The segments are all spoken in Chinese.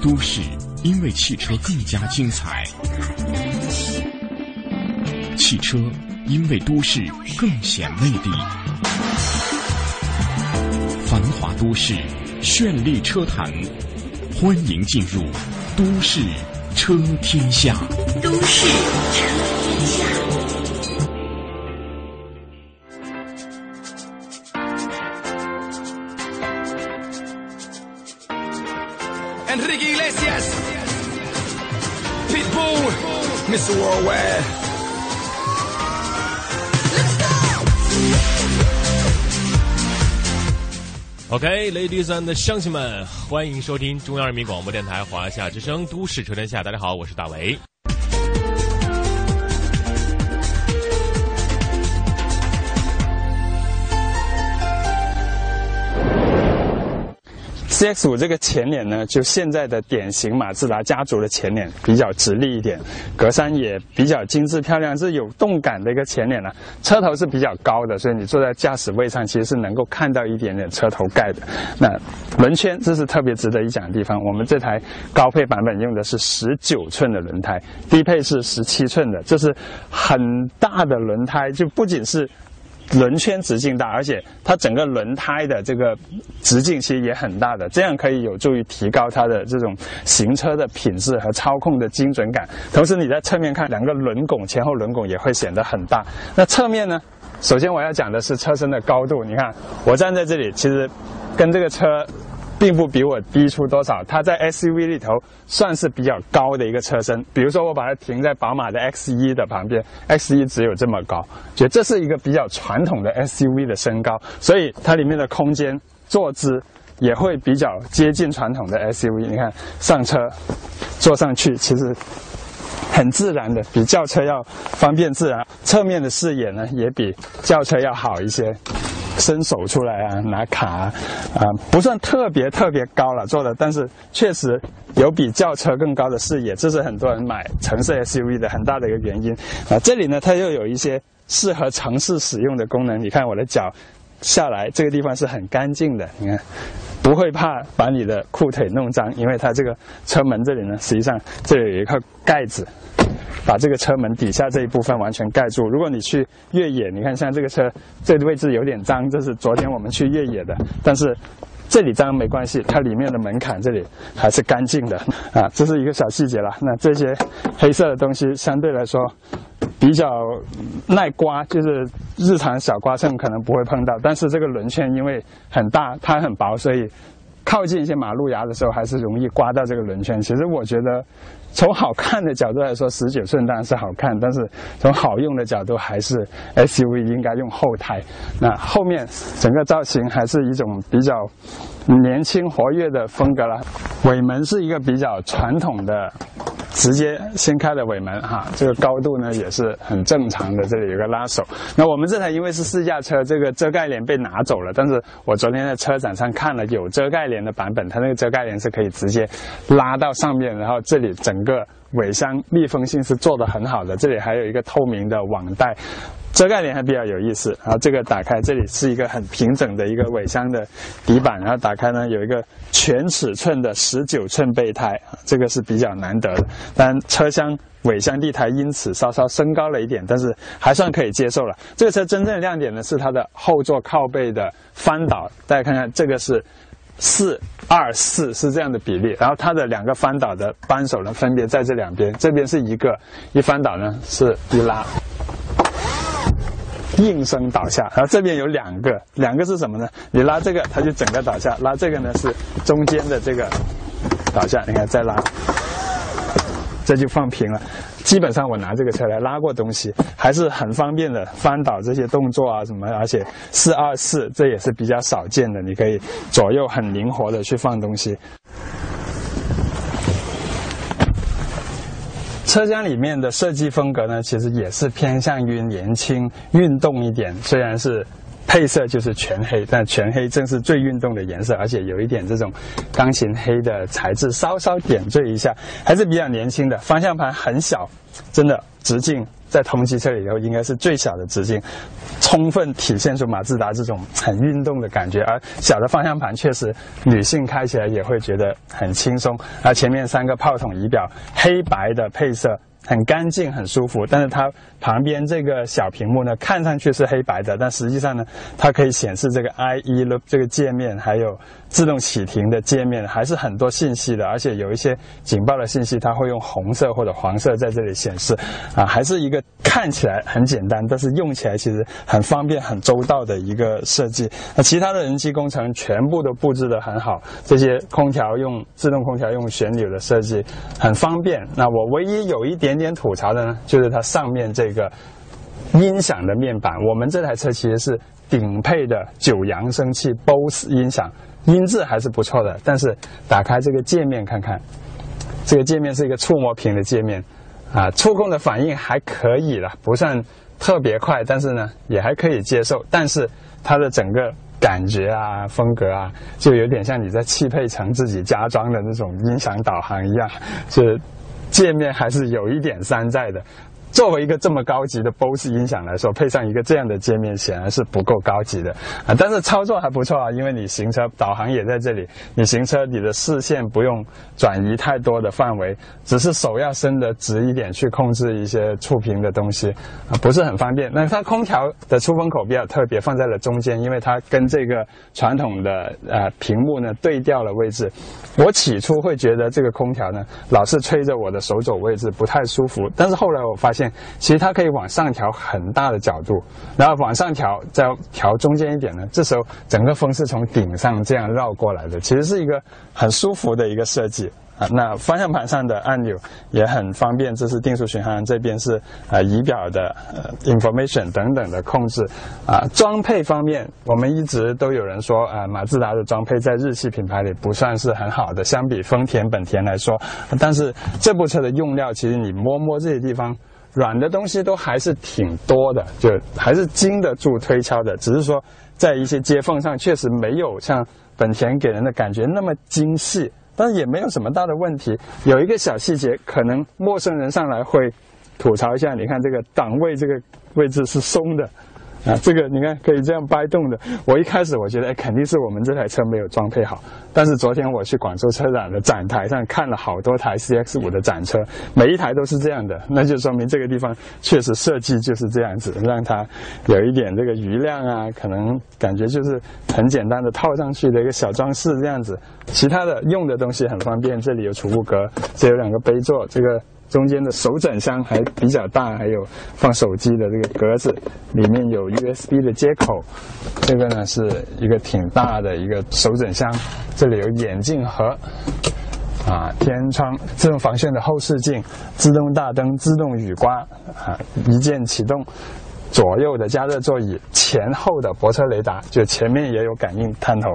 都市因为汽车更加精彩，汽车因为都市更显魅力。繁华都市，绚丽车坛，欢迎进入《都市车天下》。都市车天下。OK，ladies、and 乡亲们，欢迎收听中央人民广播电台华夏之声《都市车天下》。大家好，我是大为。CX 五这个前脸呢，就现在的典型马自达家族的前脸，比较直立一点，格栅也比较精致漂亮，是有动感的一个前脸了、车头是比较高的，所以你坐在驾驶位上，其实是能够看到一点点车头盖的。那轮圈这是特别值得一讲的地方，我们这台高配版本用的是十九寸的轮胎，低配是十七寸的，这是很大的轮胎，就不仅是。轮圈直径大，而且它整个轮胎的这个直径其实也很大的，这样可以有助于提高它的这种行车的品质和操控的精准感。同时你在侧面看，两个轮拱前后轮拱也会显得很大。那侧面呢？首先我要讲的是车身的高度，你看我站在这里，其实跟这个车。并不比我低出多少，它在 SUV 里头算是比较高的一个车身。比如说，我把它停在宝马的 X1 的旁边，X1 只有这么高，觉得这是一个比较传统的 SUV 的身高，所以它里面的空间、坐姿也会比较接近传统的 SUV。你看，上车坐上去，其实很自然的，比轿车要方便自然。侧面的视野呢，也比轿车要好一些。伸手出来啊，拿卡啊，啊，不算特别特别高了做的，但是确实有比轿车更高的视野，这是很多人买城市 SUV 的很大的一个原因啊。这里呢，它又有一些适合城市使用的功能。你看我的脚下来，这个地方是很干净的，你看不会怕把你的裤腿弄脏，因为它这个车门这里呢，实际上这里有一块盖子。把这个车门底下这一部分完全盖住。如果你去越野，你看像这个车这个位置有点脏，这是昨天我们去越野的，但是这里脏没关系，它里面的门槛这里还是干净的啊，这是一个小细节了。那这些黑色的东西相对来说比较耐刮，就是日常小刮蹭可能不会碰到，但是这个轮圈因为很大，它很薄，所以。靠近一些马路牙的时候，还是容易刮到这个轮圈。其实我觉得，从好看的角度来说，十九寸当然是好看，但是从好用的角度，还是 SUV 应该用后胎。那后面整个造型还是一种比较年轻活跃的风格了。尾门是一个比较传统的。直接掀开的尾门哈，这个高度呢也是很正常的。这里有个拉手。那我们这台因为是试驾车，这个遮盖帘被拿走了。但是我昨天在车展上看了有遮盖帘的版本，它那个遮盖帘是可以直接拉到上面，然后这里整个尾箱密封性是做得很好的。这里还有一个透明的网袋。遮盖帘还比较有意思，然后这个打开，这里是一个很平整的一个尾箱的底板，然后打开呢有一个全尺寸的十九寸备胎，这个是比较难得的。当然车厢尾箱地台因此稍稍升高了一点，但是还算可以接受了。这个车真正的亮点呢是它的后座靠背的翻倒，大家看看这个是四二四是这样的比例，然后它的两个翻倒的扳手呢分别在这两边，这边是一个，一翻倒呢是一拉。应声倒下，然后这边有两个，两个是什么呢？你拉这个，它就整个倒下；拉这个呢，是中间的这个倒下。你看，再拉，这就放平了。基本上我拿这个车来拉过东西，还是很方便的，翻倒这些动作啊什么，而且四二四这也是比较少见的，你可以左右很灵活的去放东西。车厢里面的设计风格呢，其实也是偏向于年轻、运动一点。虽然是配色就是全黑，但全黑正是最运动的颜色，而且有一点这种钢琴黑的材质，稍稍点缀一下，还是比较年轻的。方向盘很小，真的直径在同级车里头应该是最小的直径，充分体现出马自达这种很运动的感觉。而小的方向盘确实女性开起来也会觉得很轻松。而前面三个炮筒仪表，黑白的配色。很干净，很舒服，但是它旁边这个小屏幕呢，看上去是黑白的，但实际上呢，它可以显示这个 IE Loop 这个界面，还有自动启停的界面，还是很多信息的，而且有一些警报的信息，它会用红色或者黄色在这里显示，啊，还是一个看起来很简单，但是用起来其实很方便、很周到的一个设计。那其他的人机工程全部都布置的很好，这些空调用自动空调用旋钮的设计很方便。那我唯一有一点。点吐槽的呢，就是它上面这个音响的面板。我们这台车其实是顶配的九扬声器 BOSE 音响，音质还是不错的。但是打开这个界面看看，这个界面是一个触摸屏的界面，啊，触控的反应还可以了，不算特别快，但是呢也还可以接受。但是它的整个感觉啊、风格啊，就有点像你在汽配城自己加装的那种音响导航一样，是。界面还是有一点山寨的。作为一个这么高级的 BOSE 音响来说，配上一个这样的界面显然是不够高级的啊！但是操作还不错啊，因为你行车导航也在这里，你行车你的视线不用转移太多的范围，只是手要伸得直一点去控制一些触屏的东西啊，不是很方便。那它空调的出风口比较特别，放在了中间，因为它跟这个传统的呃屏幕呢对调了位置。我起初会觉得这个空调呢老是吹着我的手肘位置不太舒服，但是后来我发现。其实它可以往上调很大的角度，然后往上调，再调中间一点呢。这时候整个风是从顶上这样绕过来的，其实是一个很舒服的一个设计啊。那方向盘上的按钮也很方便，这是定速巡航，这边是呃仪表的呃 information 等等的控制啊。装配方面，我们一直都有人说啊，马自达的装配在日系品牌里不算是很好的，相比丰田、本田来说。但是这部车的用料，其实你摸摸这些地方。软的东西都还是挺多的，就还是经得住推敲的。只是说，在一些接缝上确实没有像本田给人的感觉那么精细，但是也没有什么大的问题。有一个小细节，可能陌生人上来会吐槽一下。你看这个档位这个位置是松的。啊，这个你看可以这样掰动的。我一开始我觉得，肯定是我们这台车没有装配好。但是昨天我去广州车展的展台上看了好多台 CX 五的展车，每一台都是这样的，那就说明这个地方确实设计就是这样子，让它有一点这个余量啊，可能感觉就是很简单的套上去的一个小装饰这样子。其他的用的东西很方便，这里有储物格，这有两个杯座，这个。中间的手枕箱还比较大，还有放手机的这个格子，里面有 USB 的接口。这个呢是一个挺大的一个手枕箱，这里有眼镜盒，啊，天窗、自动防眩的后视镜、自动大灯、自动雨刮，啊，一键启动。左右的加热座椅，前后的泊车雷达，就前面也有感应探头，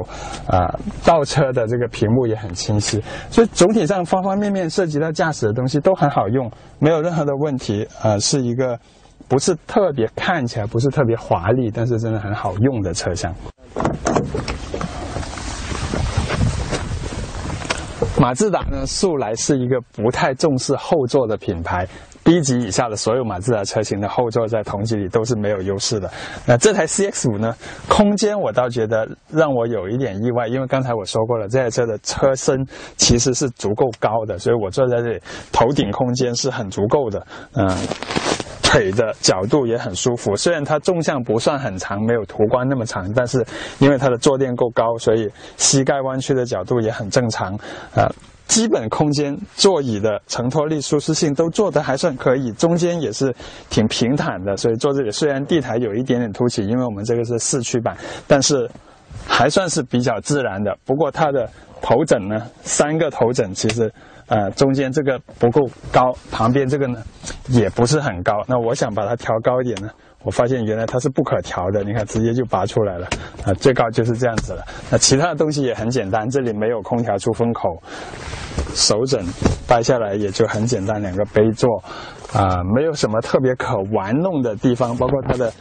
啊，倒车的这个屏幕也很清晰，所以总体上方方面面涉及到驾驶的东西都很好用，没有任何的问题，呃，是一个不是特别看起来不是特别华丽，但是真的很好用的车厢。马自达呢，素来是一个不太重视后座的品牌。B 级以下的所有马自达车型的后座在同级里都是没有优势的。那这台 CX 五呢？空间我倒觉得让我有一点意外，因为刚才我说过了，这台车的车身其实是足够高的，所以我坐在这里头顶空间是很足够的。嗯，腿的角度也很舒服。虽然它纵向不算很长，没有途观那么长，但是因为它的坐垫够高，所以膝盖弯曲的角度也很正常。啊。基本空间、座椅的承托力、舒适性都做得还算可以，中间也是挺平坦的，所以坐这里虽然地台有一点点凸起，因为我们这个是四驱版，但是还算是比较自然的。不过它的头枕呢，三个头枕其实，呃，中间这个不够高，旁边这个呢也不是很高。那我想把它调高一点呢。我发现原来它是不可调的，你看直接就拔出来了，啊，最高就是这样子了。那其他的东西也很简单，这里没有空调出风口，手枕掰下来也就很简单，两个杯座，啊，没有什么特别可玩弄的地方，包括它的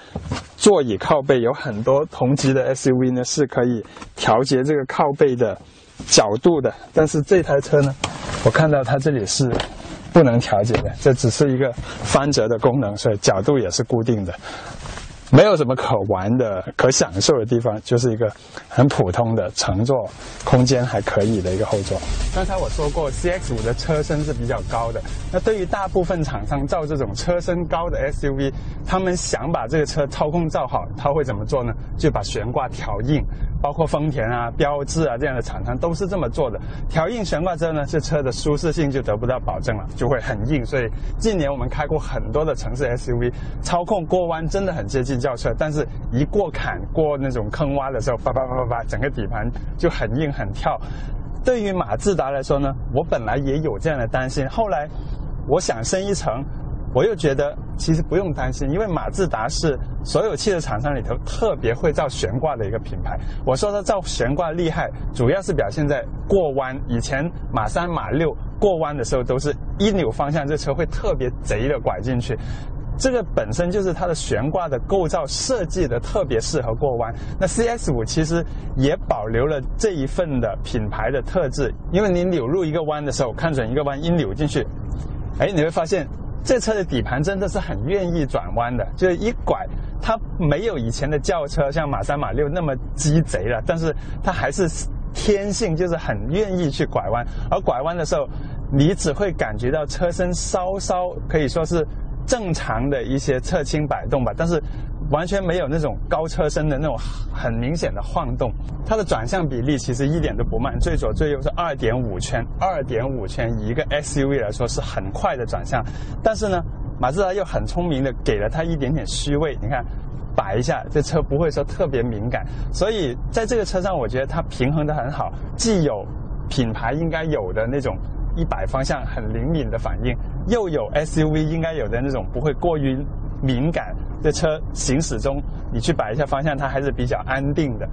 座椅靠背有很多同级的 SUV 呢是可以调节这个靠背的角度的，但是这台车呢，我看到它这里是不能调节的，这只是一个翻折的功能，所以角度也是固定的。没有什么可玩的、可享受的地方，就是一个很普通的乘坐空间还可以的一个后座。刚才我说过，CX 五的车身是比较高的。那对于大部分厂商造这种车身高的 SUV，他们想把这个车操控造好，他会怎么做呢？就把悬挂调硬。包括丰田啊、标致啊这样的厂商都是这么做的。调硬悬挂之后呢，这车的舒适性就得不到保证了，就会很硬。所以近年我们开过很多的城市 SUV，操控过弯真的很接近轿车，但是一过坎、过那种坑洼的时候，叭叭叭叭叭，整个底盘就很硬很跳。对于马自达来说呢，我本来也有这样的担心，后来我想升一层。我又觉得其实不用担心，因为马自达是所有汽车厂商里头特别会造悬挂的一个品牌。我说它造悬挂厉害，主要是表现在过弯。以前马三、马六过弯的时候，都是一扭方向，这车会特别贼的拐进去。这个本身就是它的悬挂的构造设计的特别适合过弯。那 CS 五其实也保留了这一份的品牌的特质，因为你扭入一个弯的时候，看准一个弯一扭进去，哎，你会发现。这车的底盘真的是很愿意转弯的，就是一拐，它没有以前的轿车像马三、马六那么鸡贼了，但是它还是天性就是很愿意去拐弯，而拐弯的时候，你只会感觉到车身稍稍可以说是正常的一些侧倾摆动吧，但是。完全没有那种高车身的那种很明显的晃动，它的转向比例其实一点都不慢，最左最右是二点五圈，二点五圈以一个 SUV 来说是很快的转向，但是呢，马自达又很聪明的给了它一点点虚位，你看摆一下，这车不会说特别敏感，所以在这个车上我觉得它平衡的很好，既有品牌应该有的那种一摆方向很灵敏的反应，又有 SUV 应该有的那种不会过于。敏感这车行驶中，你去摆一下方向，它还是比较安定的。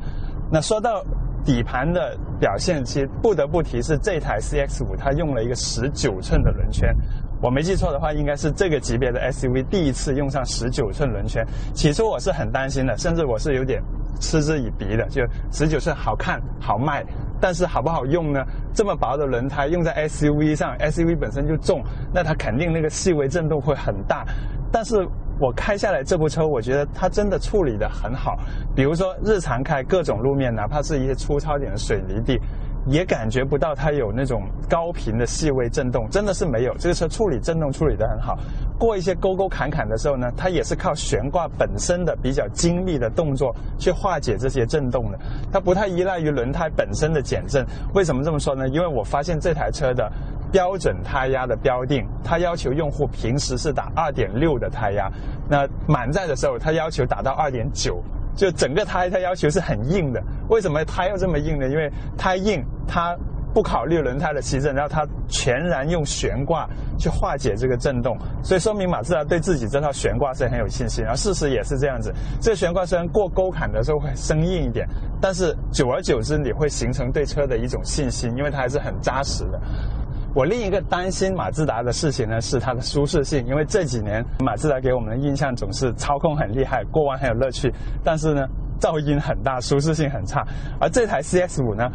那说到底盘的表现，其实不得不提是这台 CX 五，它用了一个十九寸的轮圈。我没记错的话，应该是这个级别的 SUV 第一次用上十九寸轮圈。起初我是很担心的，甚至我是有点嗤之以鼻的，就十九寸好看好卖，但是好不好用呢？这么薄的轮胎用在 SUV 上，SUV 本身就重，那它肯定那个细微震动会很大，但是。我开下来这部车，我觉得它真的处理的很好。比如说日常开各种路面，哪怕是一些粗糙点的水泥地，也感觉不到它有那种高频的细微震动，真的是没有。这个车处理震动处理的很好。过一些沟沟坎坎的时候呢，它也是靠悬挂本身的比较精密的动作去化解这些震动的。它不太依赖于轮胎本身的减震。为什么这么说呢？因为我发现这台车的。标准胎压的标定，它要求用户平时是打二点六的胎压，那满载的时候，它要求打到二点九，就整个胎它要求是很硬的。为什么胎要这么硬呢？因为胎硬，它不考虑轮胎的吸震，然后它全然用悬挂去化解这个震动，所以说明马自达对自己这套悬挂是很有信心。然后事实也是这样子，这悬挂虽然过沟坎的时候会生硬一点，但是久而久之你会形成对车的一种信心，因为它还是很扎实的。我另一个担心马自达的事情呢，是它的舒适性。因为这几年马自达给我们的印象总是操控很厉害，过弯很有乐趣，但是呢，噪音很大，舒适性很差。而这台 CS 五呢，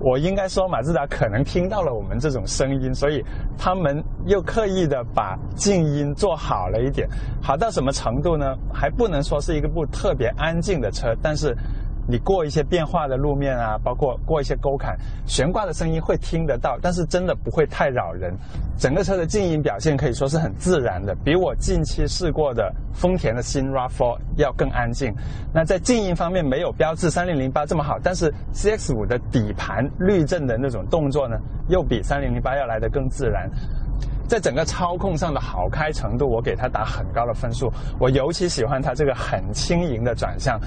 我应该说马自达可能听到了我们这种声音，所以他们又刻意的把静音做好了一点。好到什么程度呢？还不能说是一个部特别安静的车，但是。你过一些变化的路面啊，包括过一些沟坎，悬挂的声音会听得到，但是真的不会太扰人。整个车的静音表现可以说是很自然的，比我近期试过的丰田的新 RAV4 要更安静。那在静音方面没有标致3008这么好，但是 CX-5 的底盘滤震的那种动作呢，又比3008要来得更自然。在整个操控上的好开程度，我给它打很高的分数。我尤其喜欢它这个很轻盈的转向，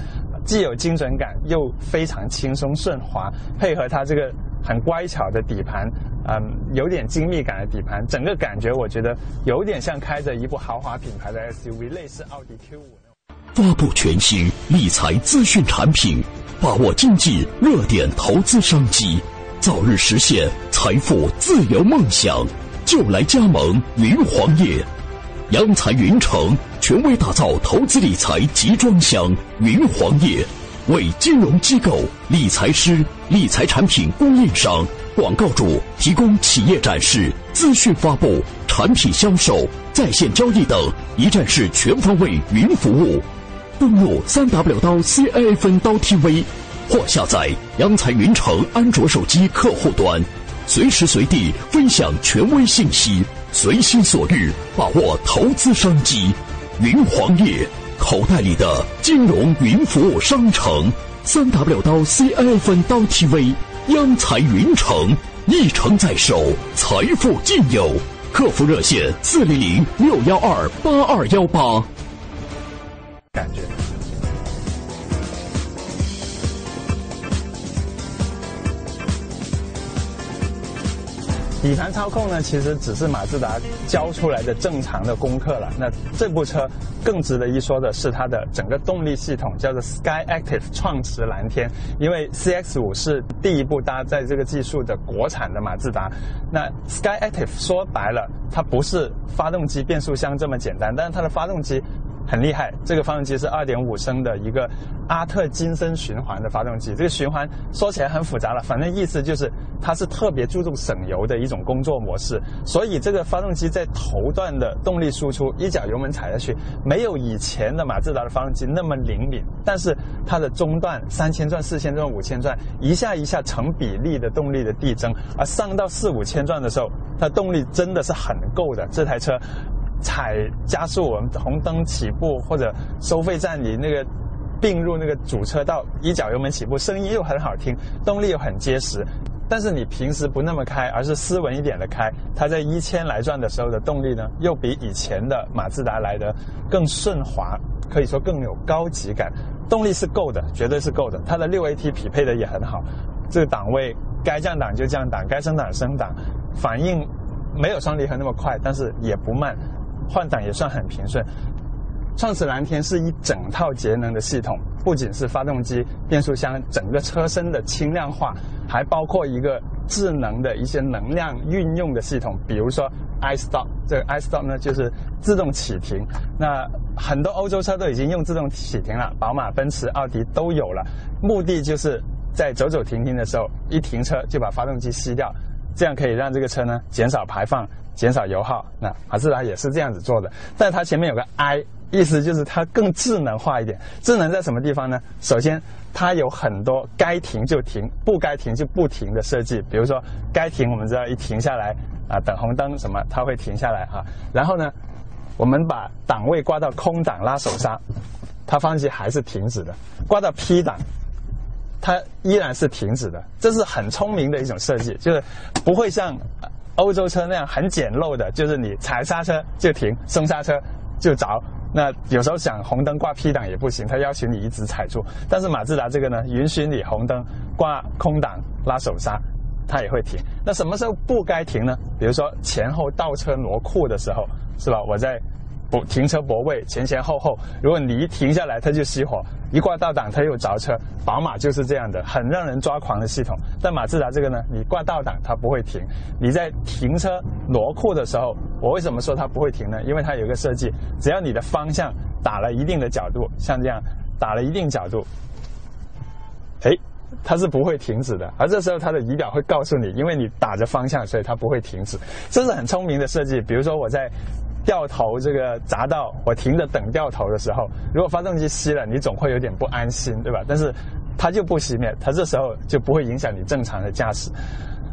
既有精准感，又非常轻松顺滑，配合它这个很乖巧的底盘，嗯，有点精密感的底盘，整个感觉我觉得有点像开着一部豪华品牌的 SUV，类似奥迪 Q 五发布全新理财资讯产品，把握经济热点投资商机，早日实现财富自由梦想。就来加盟云黄业，央财云城权威打造投资理财集装箱云黄页，为金融机构、理财师、理财产品供应商、广告主提供企业展示、资讯发布、产品销售、在线交易等一站式全方位云服务。登录三 W 刀 CIA 分刀 TV，或下载央财云城安卓手机客户端，随时随地分享权威信息，随心所欲把握投资商机。云黄页，口袋里的金融云服务商城。三 W 刀 CIA 分刀 TV，央财云城，一城在手，财富尽有。客服热线：四零零六幺二八二幺八。感觉。底盘操控呢，其实只是马自达教出来的正常的功课了。那这部车更值得一说的是它的整个动力系统，叫做 Sky Active 创驰蓝天。因为 CX 五是第一部搭载这个技术的国产的马自达。那 Sky Active 说白了，它不是发动机、变速箱这么简单，但是它的发动机。很厉害，这个发动机是2.5升的一个阿特金森循环的发动机。这个循环说起来很复杂了，反正意思就是它是特别注重省油的一种工作模式。所以这个发动机在头段的动力输出，一脚油门踩下去，没有以前的马自达的发动机那么灵敏。但是它的中段三千转、四千转、五千转，一下一下成比例的动力的递增，而上到四五千转的时候，它动力真的是很够的。这台车。踩加速，我们红灯起步或者收费站里那个并入那个主车道，一脚油门起步，声音又很好听，动力又很结实。但是你平时不那么开，而是斯文一点的开，它在一千来转的时候的动力呢，又比以前的马自达来的更顺滑，可以说更有高级感。动力是够的，绝对是够的。它的六 AT 匹配的也很好，这个档位该降档就降档，该升档升档，反应没有双离合那么快，但是也不慢。换挡也算很平顺。创驰蓝天是一整套节能的系统，不仅是发动机、变速箱，整个车身的轻量化，还包括一个智能的一些能量运用的系统，比如说 iStop。这个 iStop 呢，就是自动启停。那很多欧洲车都已经用自动启停了，宝马、奔驰、奥迪都有了。目的就是在走走停停的时候，一停车就把发动机熄掉，这样可以让这个车呢减少排放。减少油耗，那马自达也是这样子做的，但它前面有个 i，意思就是它更智能化一点。智能在什么地方呢？首先，它有很多该停就停，不该停就不停的设计。比如说，该停我们知道一停下来啊，等红灯什么，它会停下来啊。然后呢，我们把档位挂到空档拉手刹，它发动机还是停止的；挂到 P 档，它依然是停止的。这是很聪明的一种设计，就是不会像。欧洲车那样很简陋的，就是你踩刹车就停，松刹车就着。那有时候想红灯挂 P 档也不行，它要求你一直踩住。但是马自达这个呢，允许你红灯挂空档拉手刹，它也会停。那什么时候不该停呢？比如说前后倒车挪库的时候，是吧？我在。不停车泊位前前后后，如果你一停下来，它就熄火；一挂倒档，它又着车。宝马就是这样的，很让人抓狂的系统。但马自达这个呢，你挂倒档它不会停。你在停车挪库的时候，我为什么说它不会停呢？因为它有一个设计，只要你的方向打了一定的角度，像这样打了一定角度，哎，它是不会停止的。而这时候它的仪表会告诉你，因为你打着方向，所以它不会停止。这是很聪明的设计。比如说我在。掉头这个匝道，我停着等掉头的时候，如果发动机熄了，你总会有点不安心，对吧？但是它就不熄灭，它这时候就不会影响你正常的驾驶。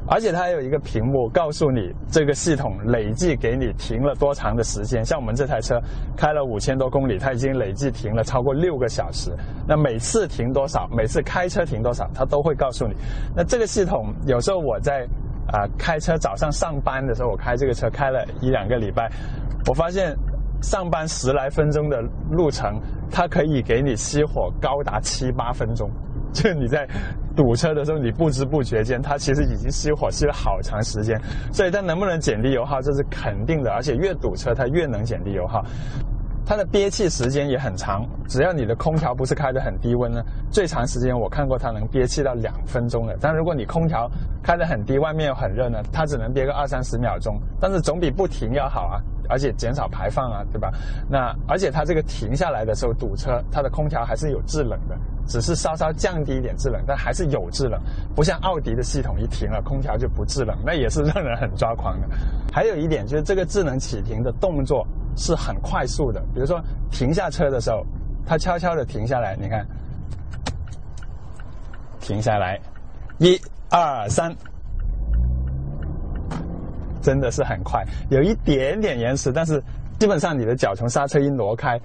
而且它还有一个屏幕，告诉你这个系统累计给你停了多长的时间。像我们这台车开了五千多公里，它已经累计停了超过六个小时。那每次停多少，每次开车停多少，它都会告诉你。那这个系统有时候我在啊开车早上上班的时候，我开这个车开了一两个礼拜。我发现上班十来分钟的路程，它可以给你熄火高达七八分钟。就你在堵车的时候，你不知不觉间，它其实已经熄火熄了好长时间。所以它能不能减低油耗，这是肯定的。而且越堵车，它越能减低油耗。它的憋气时间也很长，只要你的空调不是开得很低温呢，最长时间我看过它能憋气到两分钟的。但如果你空调开得很低，外面又很热呢，它只能憋个二三十秒钟。但是总比不停要好啊。而且减少排放啊，对吧？那而且它这个停下来的时候堵车，它的空调还是有制冷的，只是稍稍降低一点制冷，但还是有制冷，不像奥迪的系统一停了空调就不制冷，那也是让人很抓狂的。还有一点就是这个智能启停的动作是很快速的，比如说停下车的时候，它悄悄的停下来，你看，停下来，一二三。真的是很快，有一点点延迟，但是基本上你的脚从刹车一挪开，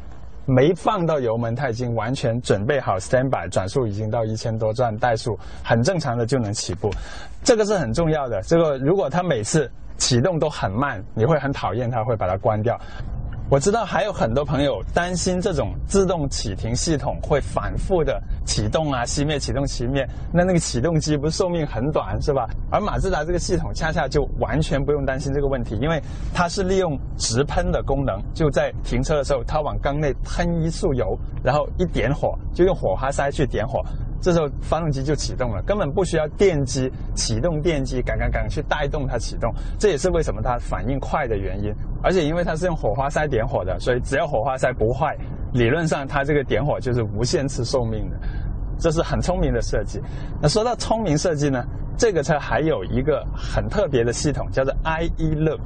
没放到油门，它已经完全准备好 stand by，转速已经到一千多转，怠速很正常的就能起步，这个是很重要的。这个如果它每次启动都很慢，你会很讨厌它，会把它关掉。我知道还有很多朋友担心这种自动启停系统会反复的启动啊、熄灭、启动、熄灭，那那个启动机不是寿命很短是吧？而马自达这个系统恰恰就完全不用担心这个问题，因为它是利用直喷的功能，就在停车的时候，它往缸内喷一束油，然后一点火，就用火花塞去点火。这时候发动机就启动了，根本不需要电机启动电机，赶赶赶去带动它启动。这也是为什么它反应快的原因。而且因为它是用火花塞点火的，所以只要火花塞不坏，理论上它这个点火就是无限次寿命的。这是很聪明的设计。那说到聪明设计呢，这个车还有一个很特别的系统，叫做 IE Loop。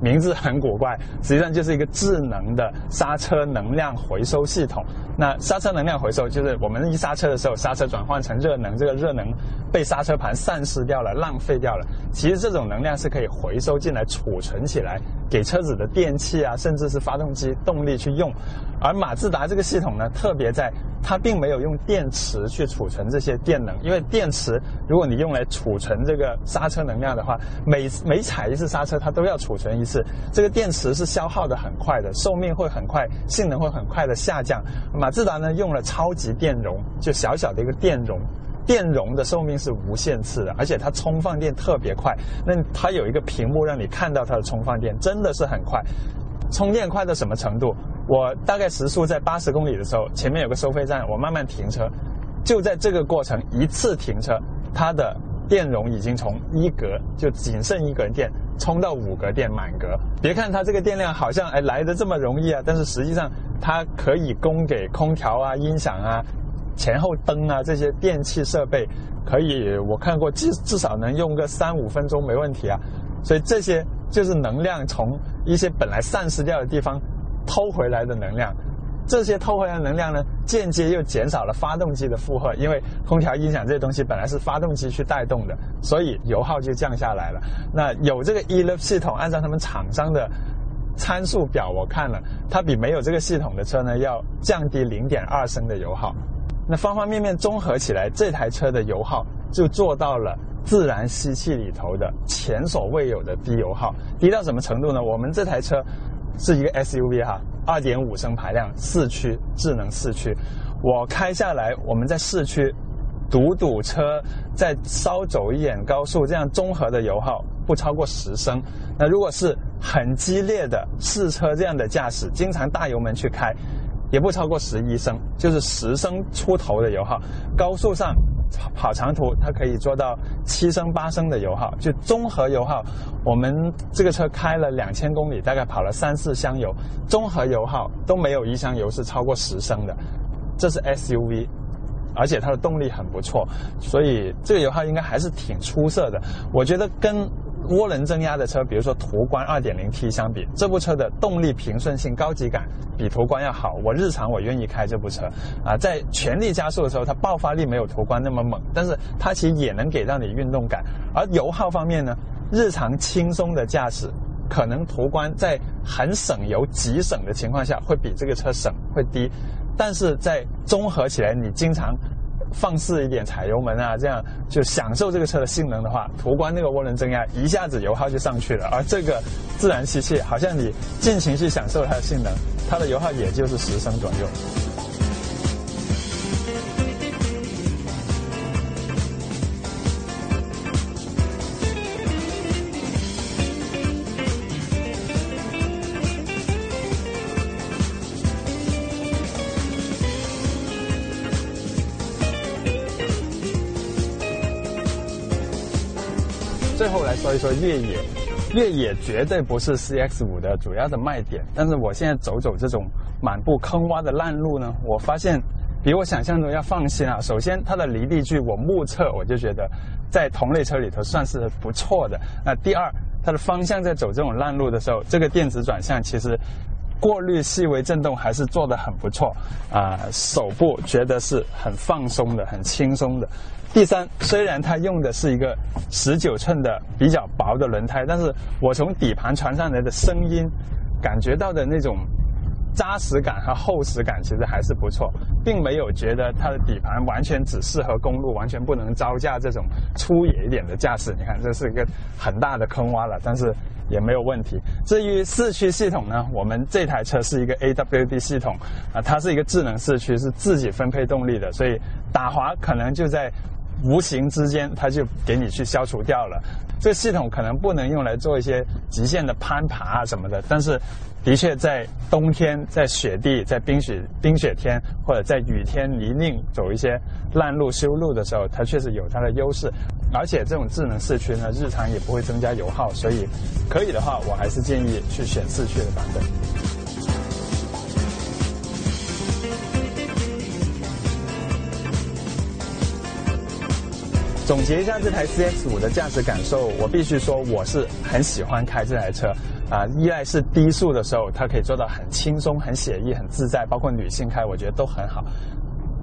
名字很古怪，实际上就是一个智能的刹车能量回收系统。那刹车能量回收就是我们一刹车的时候，刹车转换成热能，这个热能被刹车盘散失掉了，浪费掉了。其实这种能量是可以回收进来，储存起来，给车子的电器啊，甚至是发动机动力去用。而马自达这个系统呢，特别在它并没有用电池去储存这些电能，因为电池如果你用来储存这个刹车能量的话，每每踩一次刹车它都要储存一次，这个电池是消耗的很快的，寿命会很快，性能会很快的下降。马自达呢用了超级电容，就小小的一个电容，电容的寿命是无限次的，而且它充放电特别快。那它有一个屏幕让你看到它的充放电，真的是很快，充电快到什么程度？我大概时速在八十公里的时候，前面有个收费站，我慢慢停车，就在这个过程一次停车，它的电容已经从一格就仅剩一格电，充到五格电满格。别看它这个电量好像哎来的这么容易啊，但是实际上它可以供给空调啊、音响啊、前后灯啊这些电器设备，可以我看过至至少能用个三五分钟没问题啊。所以这些就是能量从一些本来散失掉的地方。偷回来的能量，这些偷回来的能量呢，间接又减少了发动机的负荷，因为空调、音响这些东西本来是发动机去带动的，所以油耗就降下来了。那有这个 eLoop 系统，按照他们厂商的参数表，我看了，它比没有这个系统的车呢，要降低零点二升的油耗。那方方面面综合起来，这台车的油耗就做到了自然吸气里头的前所未有的低油耗。低到什么程度呢？我们这台车。是一个 SUV 哈，二点五升排量，四驱智能四驱。我开下来，我们在市区堵堵车，再稍走一点高速，这样综合的油耗不超过十升。那如果是很激烈的试车这样的驾驶，经常大油门去开，也不超过十一升，就是十升出头的油耗。高速上。跑长途，它可以做到七升八升的油耗，就综合油耗。我们这个车开了两千公里，大概跑了三四箱油，综合油耗都没有一箱油是超过十升的。这是 SUV，而且它的动力很不错，所以这个油耗应该还是挺出色的。我觉得跟。涡轮增压的车，比如说途观 2.0T 相比，这部车的动力平顺性、高级感比途观要好。我日常我愿意开这部车啊，在全力加速的时候，它爆发力没有途观那么猛，但是它其实也能给到你运动感。而油耗方面呢，日常轻松的驾驶，可能途观在很省油、极省的情况下，会比这个车省会低，但是在综合起来，你经常。放肆一点踩油门啊，这样就享受这个车的性能的话，途观那个涡轮增压一下子油耗就上去了，而这个自然吸气好像你尽情去享受它的性能，它的油耗也就是十升左右。说越野，越野绝对不是 CX 五的主要的卖点，但是我现在走走这种满布坑洼的烂路呢，我发现比我想象中要放心啊。首先，它的离地距我目测我就觉得在同类车里头算是不错的。那第二，它的方向在走这种烂路的时候，这个电子转向其实过滤细微震动还是做得很不错啊。手部觉得是很放松的，很轻松的。第三，虽然它用的是一个十九寸的比较薄的轮胎，但是我从底盘传上来的声音，感觉到的那种扎实感和厚实感其实还是不错，并没有觉得它的底盘完全只适合公路，完全不能招架这种粗野一点的驾驶。你看，这是一个很大的坑洼了，但是也没有问题。至于四驱系统呢，我们这台车是一个 AWD 系统啊，它是一个智能四驱，是自己分配动力的，所以打滑可能就在。无形之间，它就给你去消除掉了。这系统可能不能用来做一些极限的攀爬啊什么的，但是的确在冬天、在雪地、在冰雪冰雪天或者在雨天泥泞走一些烂路修路的时候，它确实有它的优势。而且这种智能四驱呢，日常也不会增加油耗，所以可以的话，我还是建议去选四驱的版本。总结一下这台 CX 五的驾驶感受，我必须说我是很喜欢开这台车啊。依赖是低速的时候，它可以做到很轻松、很写意、很自在，包括女性开，我觉得都很好。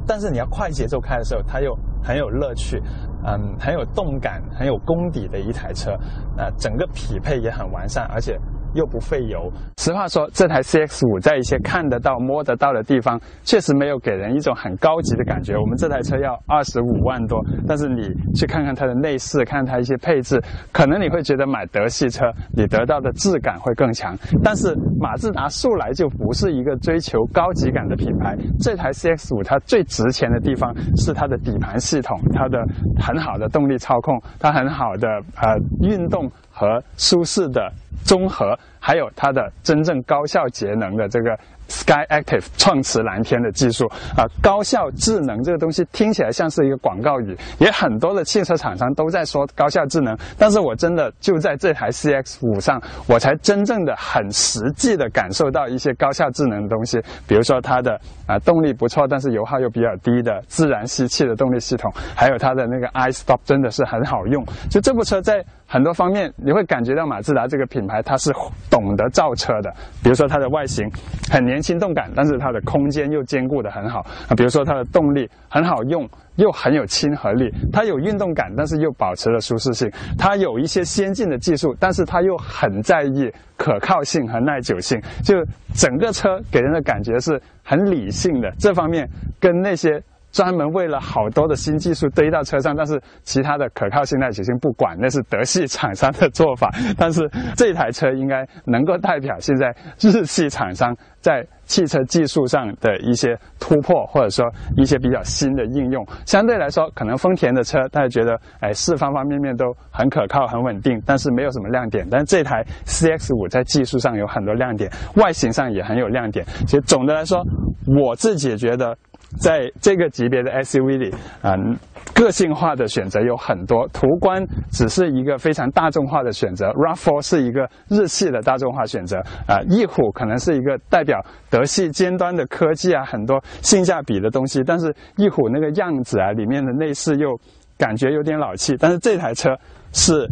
但是你要快节奏开的时候，它又很有乐趣，嗯，很有动感、很有功底的一台车。啊，整个匹配也很完善，而且。又不费油。实话说，这台 CX 五在一些看得到、摸得到的地方，确实没有给人一种很高级的感觉。我们这台车要二十五万多，但是你去看看它的内饰，看它一些配置，可能你会觉得买德系车，你得到的质感会更强。但是马自达素来就不是一个追求高级感的品牌。这台 CX 五它最值钱的地方是它的底盘系统，它的很好的动力操控，它很好的呃运动。和舒适的综合，还有它的真正高效节能的这个。Sky Active 创驰蓝天的技术啊，高效智能这个东西听起来像是一个广告语，也很多的汽车厂商都在说高效智能。但是我真的就在这台 CX 五上，我才真正的很实际的感受到一些高效智能的东西。比如说它的啊动力不错，但是油耗又比较低的自然吸气的动力系统，还有它的那个 iStop 真的是很好用。就这部车在很多方面，你会感觉到马自达这个品牌它是懂得造车的。比如说它的外形很年。轻动感，但是它的空间又兼顾的很好啊。比如说它的动力很好用，又很有亲和力。它有运动感，但是又保持了舒适性。它有一些先进的技术，但是它又很在意可靠性和耐久性。就整个车给人的感觉是很理性的。这方面跟那些。专门为了好多的新技术堆到车上，但是其他的可靠性、耐久性不管，那是德系厂商的做法。但是这台车应该能够代表现在日系厂商在汽车技术上的一些突破，或者说一些比较新的应用。相对来说，可能丰田的车大家觉得，哎，是方方面面都很可靠、很稳定，但是没有什么亮点。但这台 CX 五在技术上有很多亮点，外形上也很有亮点。其实总的来说，我自己觉得。在这个级别的 SUV 里，嗯，个性化的选择有很多。途观只是一个非常大众化的选择，RAV4 是一个日系的大众化选择，啊，翼虎可能是一个代表德系尖端的科技啊，很多性价比的东西。但是翼虎那个样子啊，里面的内饰又感觉有点老气。但是这台车是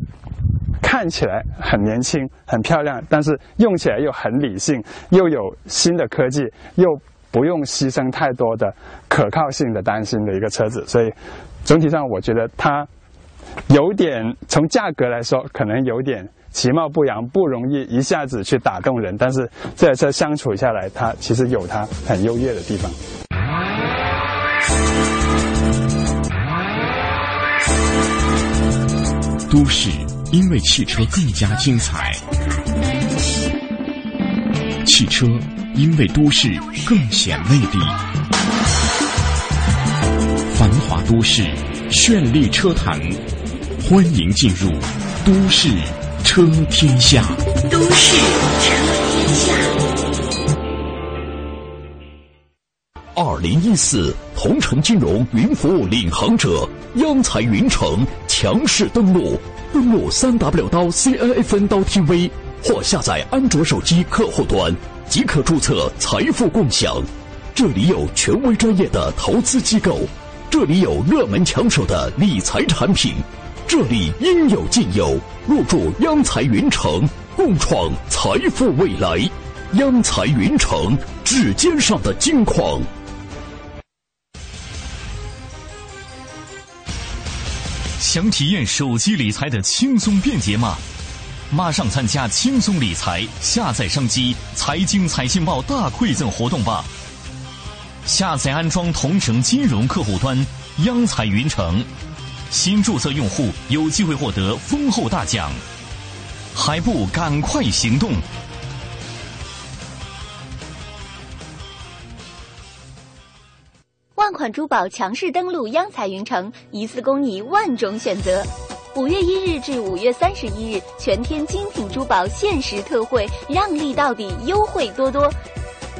看起来很年轻、很漂亮，但是用起来又很理性，又有新的科技，又。不用牺牲太多的可靠性的担心的一个车子，所以总体上我觉得它有点从价格来说可能有点其貌不扬，不容易一下子去打动人。但是这台车相处下来，它其实有它很优越的地方。都市因为汽车更加精彩，汽车。因为都市更显魅力，繁华都市，绚丽车坛，欢迎进入都市车天下。都市车天下。二零一四同城金融云服务领航者，央财云城。强势登录，登录三 W 刀 CNFN 刀 TV 或下载安卓手机客户端，即可注册财富共享。这里有权威专业的投资机构，这里有热门抢手的理财产品，这里应有尽有。入驻央财云城，共创财富未来。央财云城，指尖上的金矿。想体验手机理财的轻松便捷吗？马上参加轻松理财下载商机财经财信报大馈赠活动吧！下载安装同城金融客户端央财云城，新注册用户有机会获得丰厚大奖，还不赶快行动！万款珠宝强势登陆央财云城，一次供你万种选择。五月一日至五月三十一日，全天精品珠宝限时特惠，让利到底，优惠多多。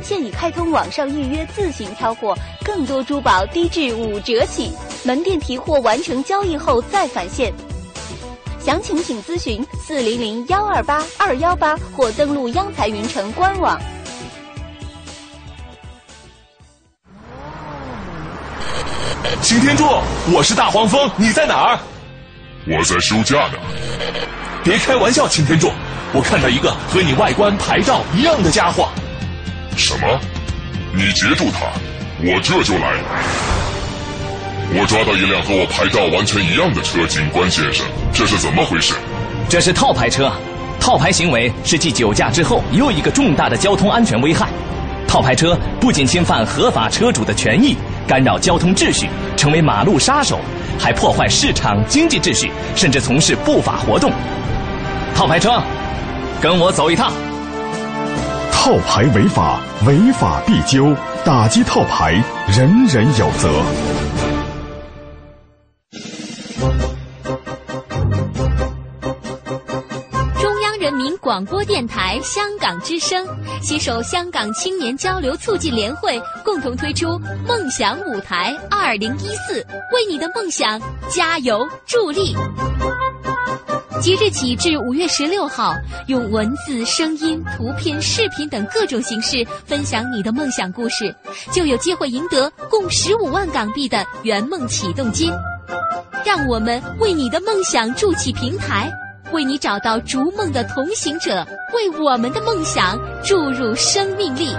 现已开通网上预约，自行挑货，更多珠宝低至五折起。门店提货完成交易后再返现。详情请咨询四零零幺二八二幺八或登录央财云城官网。擎天柱，我是大黄蜂，你在哪儿？我在休假呢。别开玩笑，擎天柱，我看到一个和你外观牌照一样的家伙。什么？你截住他，我这就来。我抓到一辆和我牌照完全一样的车，警官先生，这是怎么回事？这是套牌车，套牌行为是继酒驾之后又一个重大的交通安全危害。套牌车不仅侵犯合法车主的权益。干扰交通秩序，成为马路杀手，还破坏市场经济秩序，甚至从事不法活动。套牌车，跟我走一趟。套牌违法，违法必究，打击套牌，人人有责。广播电台香港之声携手香港青年交流促进联会，共同推出“梦想舞台二零一四”，为你的梦想加油助力。即日起至五月十六号，用文字、声音、图片、视频等各种形式分享你的梦想故事，就有机会赢得共十五万港币的圆梦启动金。让我们为你的梦想筑起平台。为你找到逐梦的同行者，为我们的梦想注入生命力。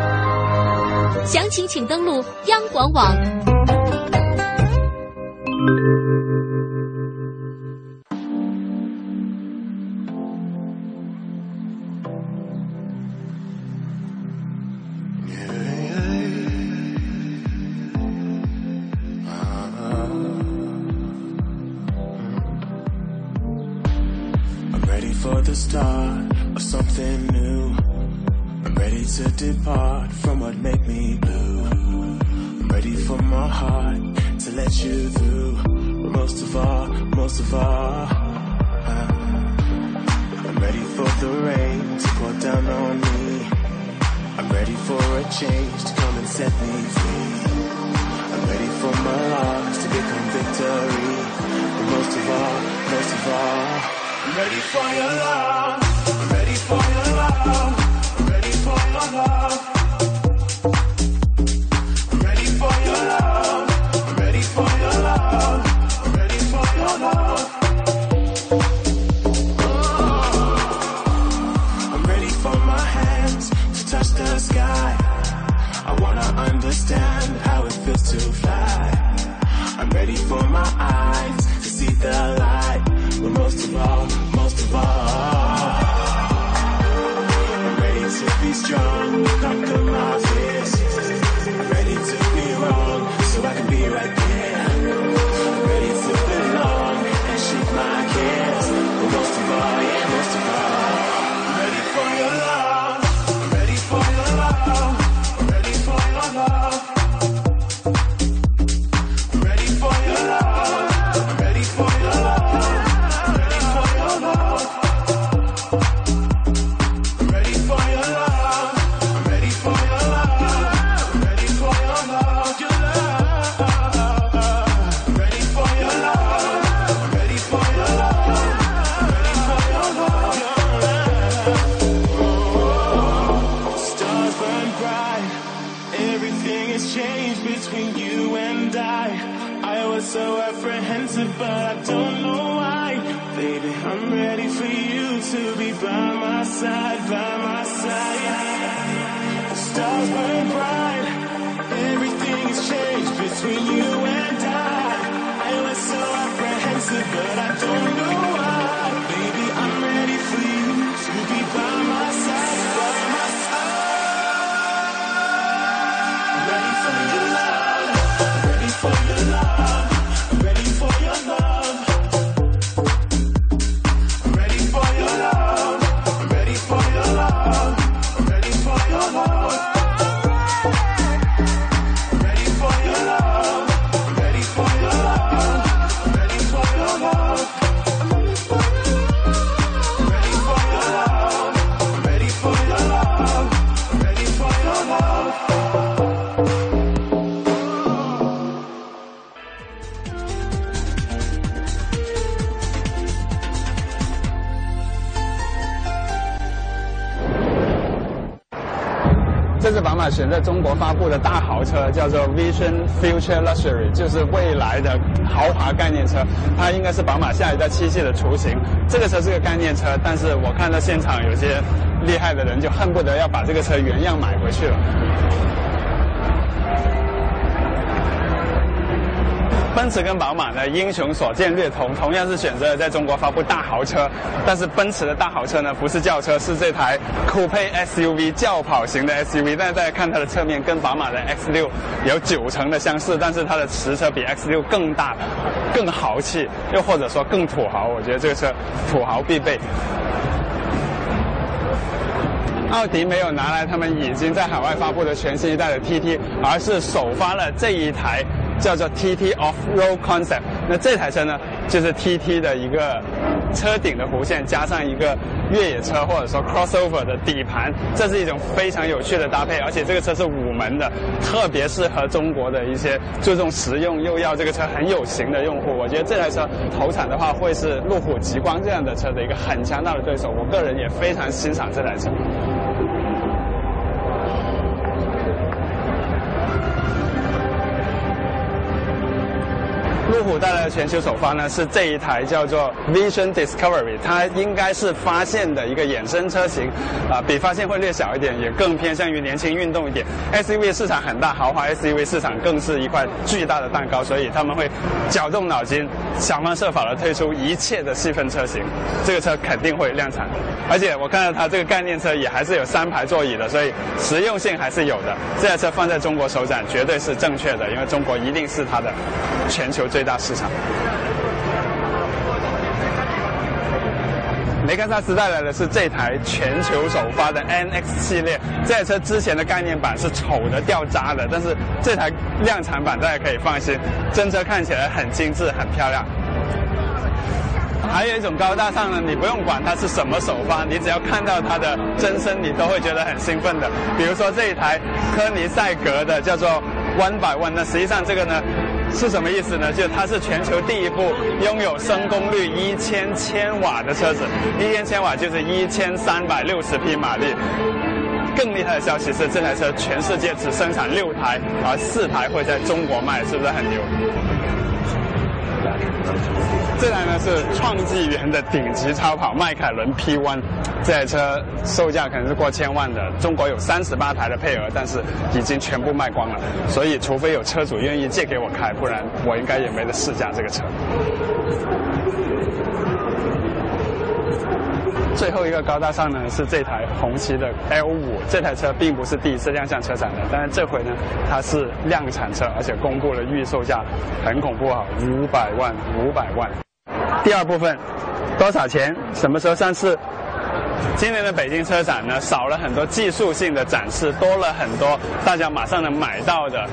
详情请登录央广网。这是宝马选在中国发布的大豪车，叫做 Vision Future Luxury，就是未来的豪华概念车。它应该是宝马下一代七系的雏形。这个车是个概念车，但是我看到现场有些厉害的人就恨不得要把这个车原样买回去了。奔驰跟宝马呢，英雄所见略同，同样是选择了在中国发布大豪车，但是奔驰的大豪车呢，不是轿车，是这台酷配 SUV 轿跑型的 SUV。但是大家看它的侧面，跟宝马的 X6 有九成的相似，但是它的实车比 X6 更大、更豪气，又或者说更土豪。我觉得这个车土豪必备。奥迪没有拿来他们已经在海外发布的全新一代的 TT，而是首发了这一台叫做 TT Off-Road Concept。那这台车呢，就是 TT 的一个车顶的弧线加上一个越野车或者说 crossover 的底盘，这是一种非常有趣的搭配。而且这个车是五门的，特别适合中国的一些注重实用又要这个车很有型的用户。我觉得这台车投产的话，会是路虎极光这样的车的一个很强大的对手。我个人也非常欣赏这台车。路虎带来的全球首发呢，是这一台叫做 Vision Discovery，它应该是发现的一个衍生车型，啊、比发现会略小一点，也更偏向于年轻运动一点。SUV 市场很大，豪华 SUV 市场更是一块巨大的蛋糕，所以他们会绞动脑筋，想方设法的推出一切的细分车型。这个车肯定会量产，而且我看到它这个概念车也还是有三排座椅的，所以实用性还是有的。这台车放在中国首展绝对是正确的，因为中国一定是它的全球最大市场。雷克萨斯带来的是这台全球首发的 NX 系列，这台车之前的概念版是丑的掉渣的，但是这台量产版大家可以放心，真车看起来很精致、很漂亮。还有一种高大上呢，你不用管它是什么首发，你只要看到它的真身，你都会觉得很兴奋的。比如说这一台科尼赛格的叫做 One by One，那实际上这个呢是什么意思呢？就是它是全球第一部拥有升功率一千千瓦的车子，一千千瓦就是一千三百六十匹马力。更厉害的消息是，这台车全世界只生产六台，而四台会在中国卖，是不是很牛？这台呢是创纪元的顶级超跑迈凯伦 P1，这台车售价可能是过千万的，中国有三十八台的配额，但是已经全部卖光了，所以除非有车主愿意借给我开，不然我应该也没得试驾这个车。最后一个高大上呢是这台红旗的 L5，这台车并不是第一次亮相车展的，但是这回呢它是量产车，而且公布了预售价，很恐怖啊，五百万，五百万。第二部分，多少钱？什么时候上市？今年的北京车展呢，少了很多技术性的展示，多了很多大家马上能买到的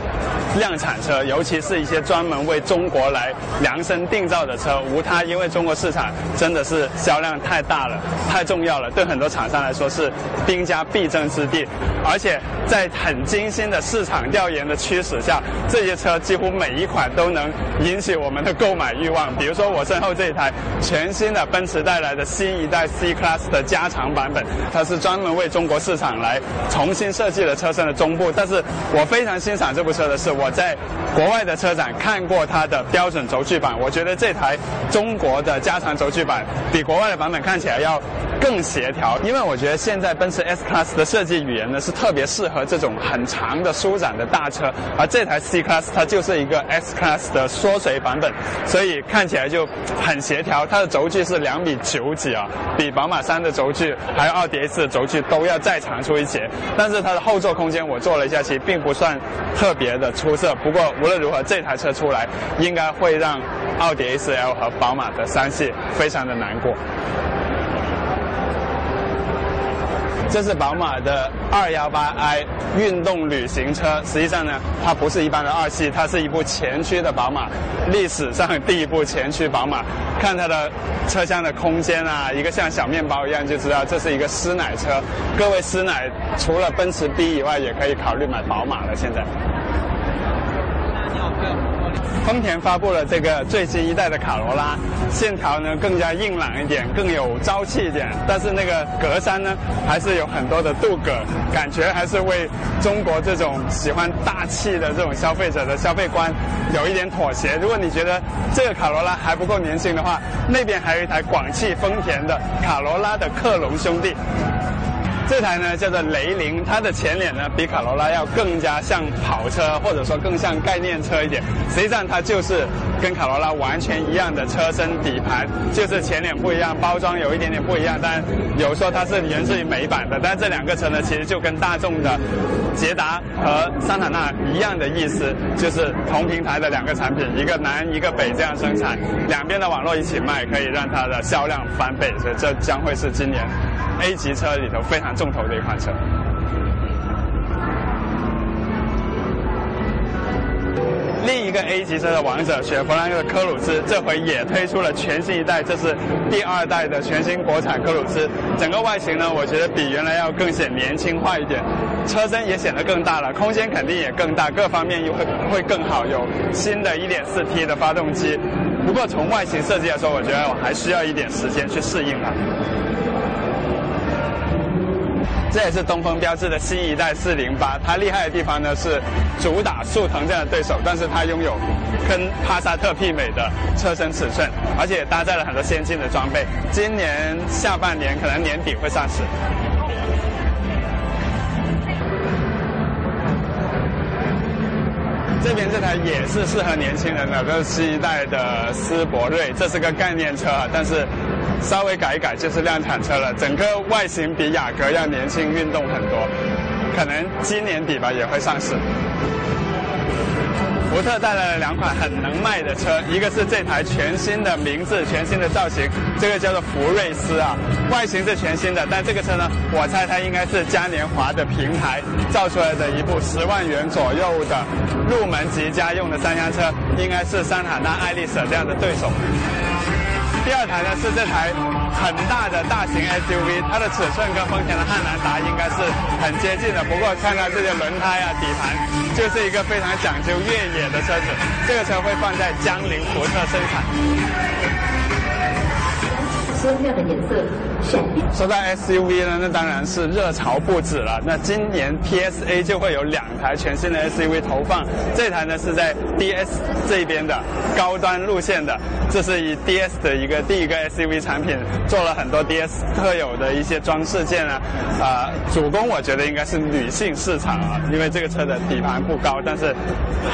量产车，尤其是一些专门为中国来量身定造的车。无它，因为中国市场真的是销量太大了，太重要了，对很多厂商来说是兵家必争之地。而且在很精心的市场调研的驱使下，这些车几乎每一款都能引起我们的购买欲望。比如说我身后这一台全新的奔驰带来的新一代 C Class 的加长长版本，它是专门为中国市场来重新设计的车身的中部。但是我非常欣赏这部车的是，我在国外的车展看过它的标准轴距版，我觉得这台中国的加长轴距版比国外的版本看起来要更协调，因为我觉得现在奔驰 S Class 的设计语言呢是特别适合这种很长的舒展的大车，而这台 C Class 它就是一个 S Class 的缩水版本，所以看起来就很协调。它的轴距是两米九几啊，比宝马三的轴距还有奥迪 S 的轴距都要再长出一截。但是它的后座空间我坐了一下，其实并不算特别的出色。不过无论如何，这台车出来应该会让奥迪 A4L 和宝马的三系非常的难过。这是宝马的 218i 运动旅行车，实际上呢，它不是一般的二系，它是一部前驱的宝马，历史上第一部前驱宝马。看它的车厢的空间啊，一个像小面包一样，就知道这是一个师奶车。各位师奶除了奔驰 B 以外，也可以考虑买宝马了。现在。丰田发布了这个最新一代的卡罗拉，线条呢更加硬朗一点，更有朝气一点。但是那个格栅呢，还是有很多的镀铬，感觉还是为中国这种喜欢大气的这种消费者的消费观有一点妥协。如果你觉得这个卡罗拉还不够年轻的话，那边还有一台广汽丰田的卡罗拉的克隆兄弟。这台呢叫做雷凌，它的前脸呢比卡罗拉要更加像跑车，或者说更像概念车一点。实际上它就是跟卡罗拉完全一样的车身底盘，就是前脸不一样，包装有一点点不一样。但有说它是源自于美版的，但这两个车呢其实就跟大众的捷达和桑塔纳一样的意思，就是同平台的两个产品，一个南一个北这样生产，两边的网络一起卖，可以让它的销量翻倍。所以这将会是今年 A 级车里头非常重头的一款车。另一个 A 级车的王者雪佛兰的科鲁兹，这回也推出了全新一代，这是第二代的全新国产科鲁兹。整个外形呢，我觉得比原来要更显年轻化一点，车身也显得更大了，空间肯定也更大，各方面又会会更好。有新的 1.4T 的发动机，不过从外形设计来说，我觉得我还需要一点时间去适应它。这也是东风标致的新一代408，它厉害的地方呢是主打速腾这样的对手，但是它拥有跟帕萨特媲美的车身尺寸，而且搭载了很多先进的装备。今年下半年可能年底会上市。这边这台也是适合年轻人的，这是新一代的思铂睿，这是个概念车，但是稍微改一改就是量产车了。整个外形比雅阁要年轻运动很多，可能今年底吧也会上市。福特带来了两款很能卖的车，一个是这台全新的名字、全新的造型，这个叫做福睿斯啊，外形是全新的，但这个车呢，我猜它应该是嘉年华的平台造出来的一部十万元左右的入门级家用的三厢车，应该是桑塔纳、爱丽舍这样的对手。第二台呢是这台很大的大型 SUV，它的尺寸跟丰田的汉兰达应该是很接近的。不过看看这些轮胎啊、底盘，就是一个非常讲究越野的车子。这个车会放在江铃福特生产。鲜亮的颜色，闪亮。说到 SUV 呢，那当然是热潮不止了。那今年 PSA 就会有两台全新的 SUV 投放，这台呢是在 DS 这边的高端路线的，这是以 DS 的一个第一个 SUV 产品，做了很多 DS 特有的一些装饰件啊，啊，主攻我觉得应该是女性市场啊，因为这个车的底盘不高，但是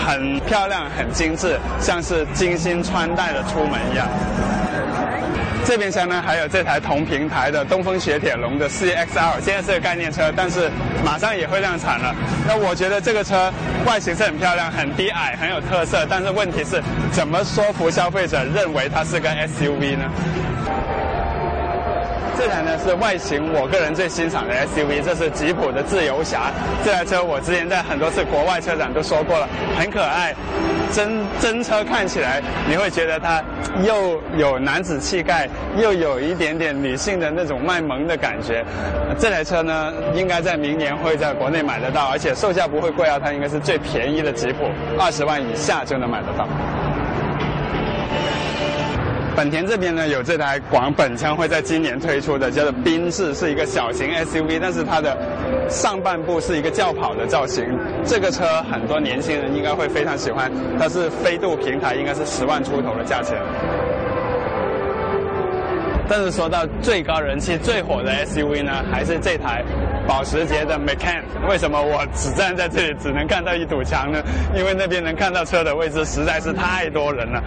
很漂亮、很精致，像是精心穿戴的出门一样。这边厢呢还有这台同平台的东风雪铁龙的 CXL 现在是个概念车，但是马上也会量产了。那我觉得这个车外形是很漂亮，很低矮，很有特色，但是问题是怎么说服消费者认为它是个 SUV 呢？这台呢是外形我个人最欣赏的 SUV，这是吉普的自由侠。这台车我之前在很多次国外车展都说过了，很可爱。真真车看起来你会觉得它又有男子气概，又有一点点女性的那种卖萌的感觉。这台车呢应该在明年会在国内买得到，而且售价不会贵啊，它应该是最便宜的吉普，二十万以下就能买得到。本田这边呢有这台广本枪会在今年推出的，叫做缤智，是一个小型 SUV，但是它的上半部是一个轿跑的造型。这个车很多年轻人应该会非常喜欢，它是飞度平台，应该是十万出头的价钱。但是说到最高人气、最火的 SUV 呢，还是这台保时捷的 Macan。为什么我只站在这里只能看到一堵墙呢？因为那边能看到车的位置实在是太多人了。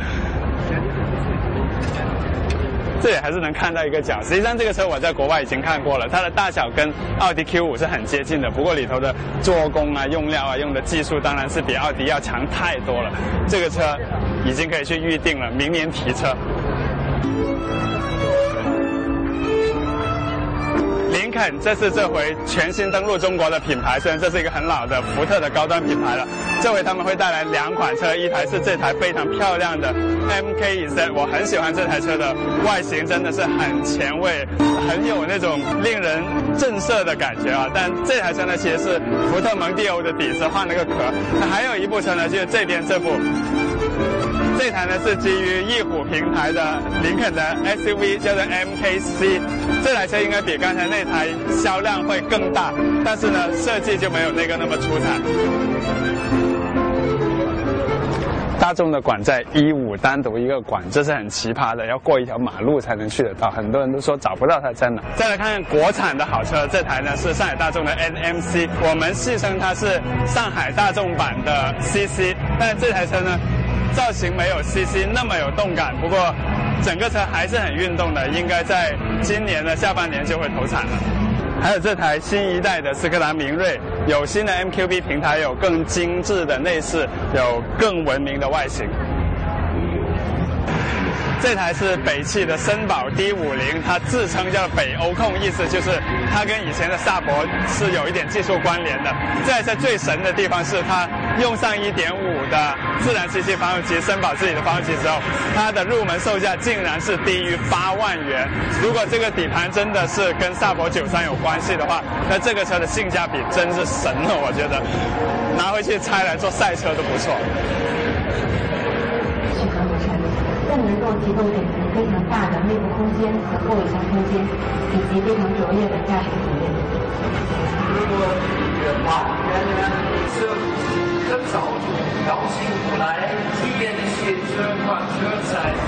这里还是能看到一个角。实际上，这个车我在国外已经看过了，它的大小跟奥迪 Q 五是很接近的。不过里头的做工啊、用料啊、用的技术当然是比奥迪要强太多了。这个车已经可以去预定了，明年提车。林肯，这是这回全新登陆中国的品牌，虽然这是一个很老的福特的高端品牌了。这回他们会带来两款车，一台是这台非常漂亮的 MKZ，我很喜欢这台车的外形，真的是很前卫，很有那种令人震慑的感觉啊。但这台车呢，其实是福特蒙迪欧的底子换了个壳。那还有一部车呢，就是这边这部。这台呢是基于翼虎平台的林肯的 SUV，叫做 MKC。这台车应该比刚才那台销量会更大，但是呢设计就没有那个那么出彩。大众的馆在一五单独一个馆，这是很奇葩的，要过一条马路才能去得到。很多人都说找不到它在哪。再来看国产的好车，这台呢是上海大众的 NMC，我们戏称它是上海大众版的 CC，但这台车呢。造型没有 CC 那么有动感，不过整个车还是很运动的，应该在今年的下半年就会投产了。还有这台新一代的斯柯达明锐，有新的 MQB 平台，有更精致的内饰，有更文明的外形。这台是北汽的绅宝 D50，它自称叫北欧控，意思就是它跟以前的萨博是有一点技术关联的。这台车最神的地方是它用上1.5的自然吸气发动机，绅宝自己的发动机之后，它的入门售价竟然是低于八万元。如果这个底盘真的是跟萨博93有关系的话，那这个车的性价比真是神了，我觉得拿回去拆来做赛车都不错。能够提供给您非常大的内部空间和后备箱空间，以及非常卓越的驾驶体验。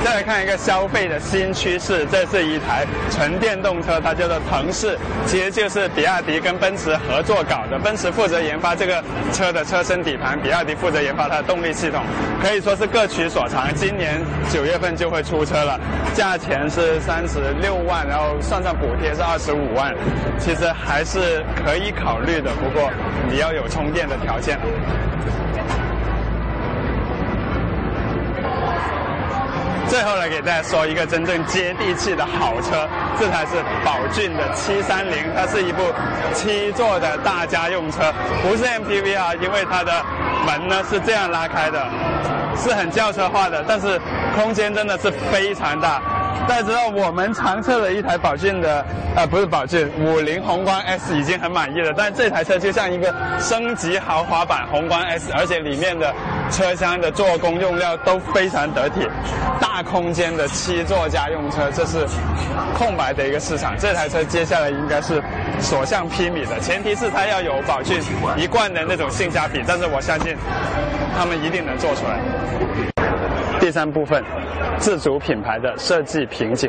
再来看一个消费的新趋势，这是一台纯电动车，它叫做腾势，其实就是比亚迪跟奔驰合作搞的。奔驰负责研发这个车的车身底盘，比亚迪负责研发它的动力系统，可以说是各取所长。今年九月份就会出车了，价钱是三十六万，然后算上补贴是二十五万，其实还是可以考虑的。不过你要有充电的条件。最后来给大家说一个真正接地气的好车，这台是宝骏的七三零，它是一部七座的大家用车，不是 MPV 啊，因为它的门呢是这样拉开的，是很轿车化的，但是空间真的是非常大。大家知道我们常测的一台宝骏的，呃，不是宝骏，五菱宏光 S 已经很满意了，但这台车就像一个升级豪华版宏光 S，而且里面的车厢的做工用料都非常得体，大空间的七座家用车，这是空白的一个市场。这台车接下来应该是所向披靡的，前提是它要有宝骏一贯的那种性价比，但是我相信他们一定能做出来。第三部分，自主品牌的设计瓶颈。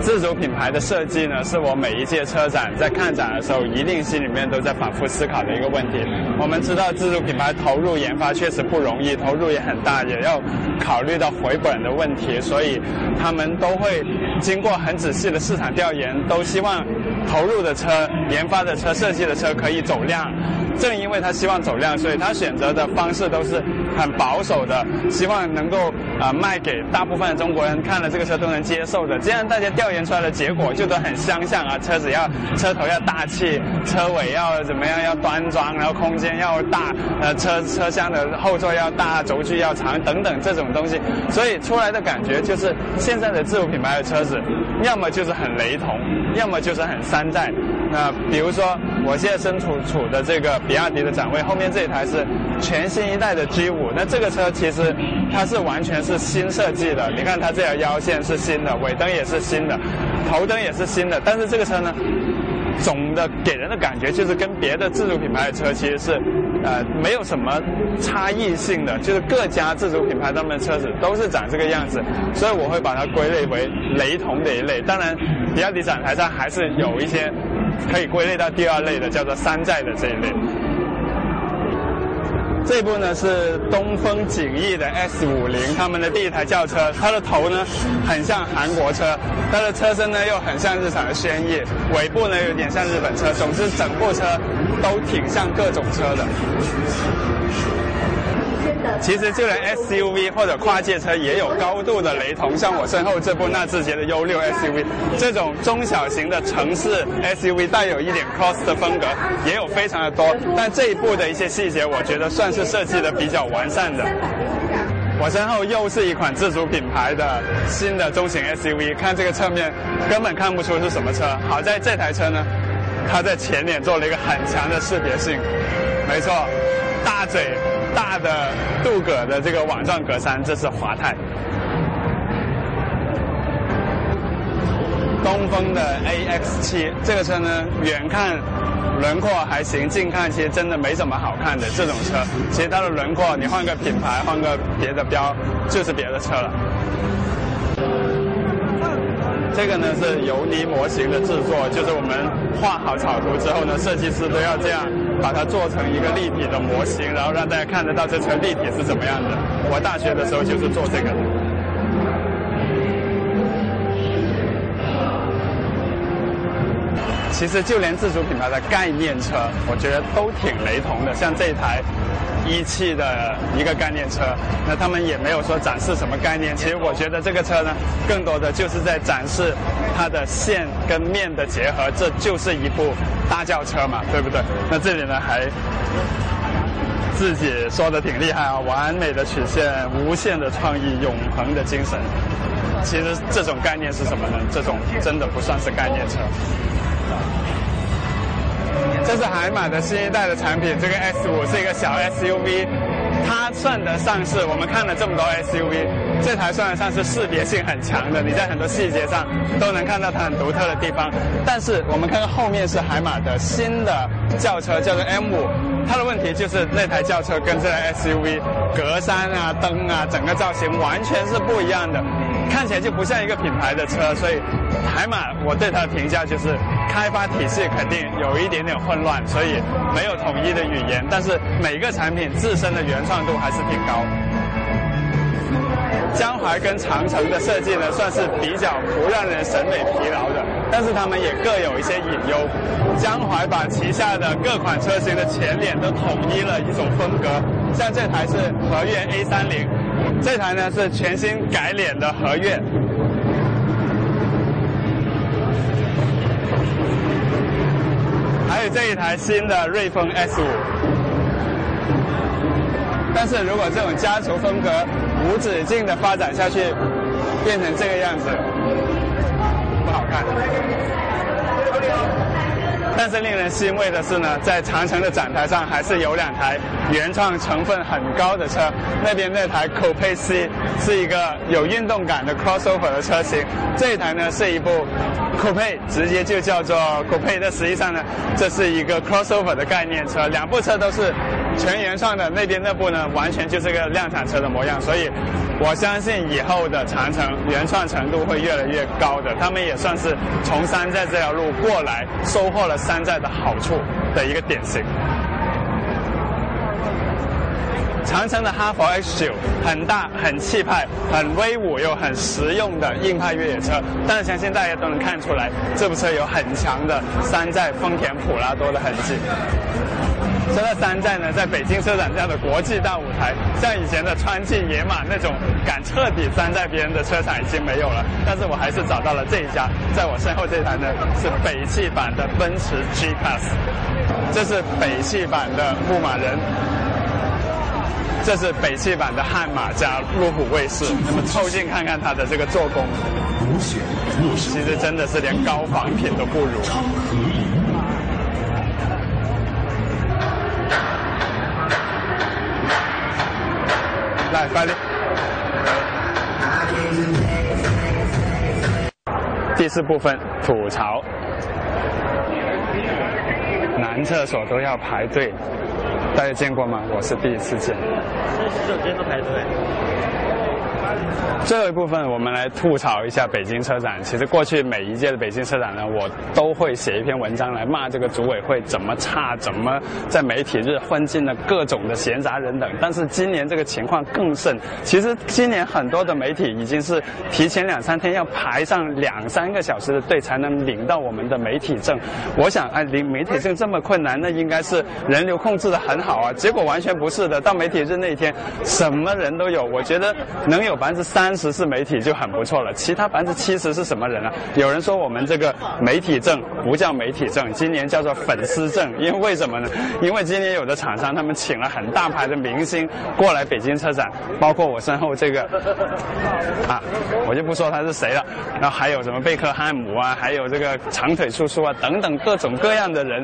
自主品牌的设计呢，是我每一届车展在看展的时候，一定心里面都在反复思考的一个问题。我们知道，自主品牌投入研发确实不容易，投入也很大，也要考虑到回本的问题，所以他们都会经过很仔细的市场调研，都希望投入的车、研发的车、设计的车可以走量。正因为他希望走量，所以他选择的方式都是很保守的，希望能够啊卖给大部分的中国人看了这个车都能接受的。这样大家调研出来的结果就都很相像啊，车子要车头要大气，车尾要怎么样要端庄，然后空间要大，呃车车厢的后座要大，轴距要长等等这种东西，所以出来的感觉就是现在的自主品牌的车子，要么就是很雷同，要么就是很山寨。那比如说我现在身处处的这个比亚迪的展位后面这一台是全新一代的 G 五，那这个车其实它是完全是新设计的，你看它这条腰线是新的，尾灯也是新的，头灯也是新的，但是这个车呢？总的给人的感觉就是跟别的自主品牌的车其实是，呃，没有什么差异性的，就是各家自主品牌他们的车子都是长这个样子，所以我会把它归类为雷同的一类。当然，比亚迪展台上还是有一些可以归类到第二类的，叫做山寨的这一类。这部呢是东风景逸的 S 五零，他们的第一台轿车，它的头呢很像韩国车，它的车身呢又很像日产的轩逸，尾部呢有点像日本车，总之整部车都挺像各种车的。其实就连 SUV 或者跨界车也有高度的雷同，像我身后这部纳智捷的 U 六 SUV，这种中小型的城市 SUV 带有一点 cross 的风格也有非常的多，但这一部的一些细节，我觉得算是设计的比较完善的。我身后又是一款自主品牌的新的中型 SUV，看这个侧面根本看不出是什么车，好在这台车呢，它在前脸做了一个很强的识别性，没错，大嘴。大的镀铬的这个网状格栅，这是华泰。东风的 AX7 这个车呢，远看轮廓还行，近看其实真的没什么好看的。这种车，其实它的轮廓你换个品牌，换个别的标，就是别的车了。这个呢是油泥模型的制作，就是我们画好草图之后呢，设计师都要这样。把它做成一个立体的模型，然后让大家看得到这车立体是怎么样的。我大学的时候就是做这个的。其实就连自主品牌的概念车，我觉得都挺雷同的。像这台一汽的一个概念车，那他们也没有说展示什么概念。其实我觉得这个车呢，更多的就是在展示它的线跟面的结合，这就是一部。大轿车嘛，对不对？那这里呢还自己说的挺厉害啊，完美的曲线，无限的创意，永恒的精神。其实这种概念是什么呢？这种真的不算是概念车。这是海马的新一代的产品，这个 S 五是一个小 SUV，它算得上是我们看了这么多 SUV。这台算得上是识别性很强的，你在很多细节上都能看到它很独特的地方。但是我们看看后面是海马的新的轿车，叫做 M5，它的问题就是那台轿车跟这台 SUV 格栅啊、灯啊，整个造型完全是不一样的，看起来就不像一个品牌的车。所以海马我对它的评价就是开发体系肯定有一点点混乱，所以没有统一的语言。但是每个产品自身的原创度还是挺高。江淮跟长城的设计呢，算是比较不让人审美疲劳的，但是他们也各有一些隐忧。江淮把旗下的各款车型的前脸都统一了一种风格，像这台是和悦 A 三零，这台呢是全新改脸的和悦，还有这一台新的瑞风 S 五。但是如果这种家族风格，无止境的发展下去，变成这个样子，不好看。但是令人欣慰的是呢，在长城的展台上还是有两台原创成分很高的车。那边那台 Coupe C 是一个有运动感的 crossover 的车型，这一台呢是一部 Coupe，直接就叫做 Coupe。但实际上呢，这是一个 crossover 的概念车，两部车都是。全原创的那边那部呢，完全就是个量产车的模样，所以我相信以后的长城原创程度会越来越高的。他们也算是从山寨这条路过来，收获了山寨的好处的一个典型。长城的哈弗 H 九很大、很气派、很威武又很实用的硬派越野车，但是相信大家都能看出来，这部车有很强的山寨丰田普拉多的痕迹。说到山寨呢，在北京车展这样的国际大舞台，像以前的川境野马那种敢彻底山寨别人的车厂已经没有了。但是我还是找到了这一家，在我身后这台呢是北汽版的奔驰 G Class，这是北汽版的牧马人，这是北汽版的悍马加路虎卫士。那么凑近看看它的这个做工，其实真的是连高仿品都不如。来，快点。第四部分吐槽，男厕所都要排队，大家见过吗？我是第一次见。洗手间都排队。最后一部分，我们来吐槽一下北京车展。其实过去每一届的北京车展呢，我都会写一篇文章来骂这个组委会怎么差，怎么在媒体日混进了各种的闲杂人等。但是今年这个情况更甚。其实今年很多的媒体已经是提前两三天要排上两三个小时的队才能领到我们的媒体证。我想，哎，领媒体证这么困难，那应该是人流控制的很好啊。结果完全不是的，到媒体日那一天，什么人都有。我觉得能有百分之三十是媒体就很不错了，其他百分之七十是什么人啊？有人说我们这个媒体证不叫媒体证，今年叫做粉丝证，因为为什么呢？因为今年有的厂商他们请了很大牌的明星过来北京车展，包括我身后这个啊，我就不说他是谁了。然后还有什么贝克汉姆啊，还有这个长腿叔叔啊等等各种各样的人，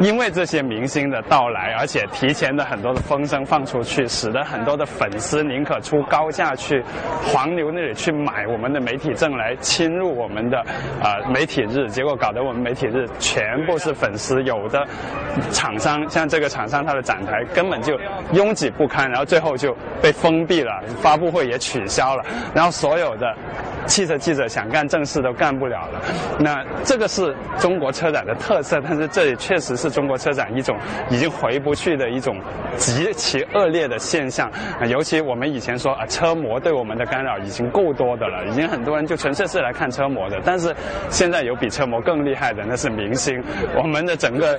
因为这些明星的到来，而且提前的很多的风声放出去，使得很多的粉丝宁可出高价去黄牛那里去买我们的媒体证来侵入我们的呃媒体日，结果搞得我们媒体日全部是粉丝，有的厂商像这个厂商它的展台根本就拥挤不堪，然后最后就被封闭了，发布会也取消了，然后所有的汽车记者想干正事都干不了了。那这个是中国车展的特色，但是这也确实是中国车展一种已经回不去的一种极其恶劣的现象。啊尤其我们以前说啊，车模对我们的干扰已经够多的了，已经很多人就纯粹是来看车模的。但是现在有比车模更厉害的，那是明星。我们的整个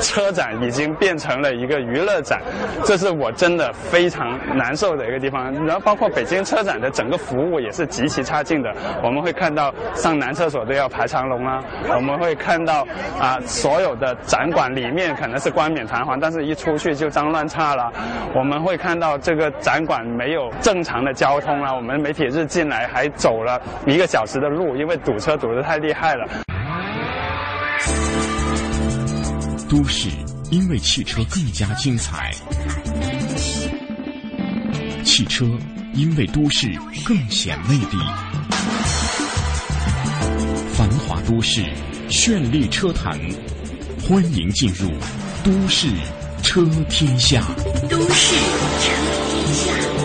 车展已经变成了一个娱乐展，这是我真的非常难受的一个地方。然后包括北京车展的整个服务也是极其差劲的。我们会看到上男厕所都要排长龙啊，我们会看到啊所有的展馆里面可能是冠冕堂皇，但是一出去就脏乱差了。我们会看到这个展馆没有正常的交通了，我们媒体日进来还走了一个小时的路，因为堵车堵得太厉害了。都市因为汽车更加精彩，汽车因为都市更显魅力。繁华都市，绚丽车坛，欢迎进入都市车天下。都市车天下。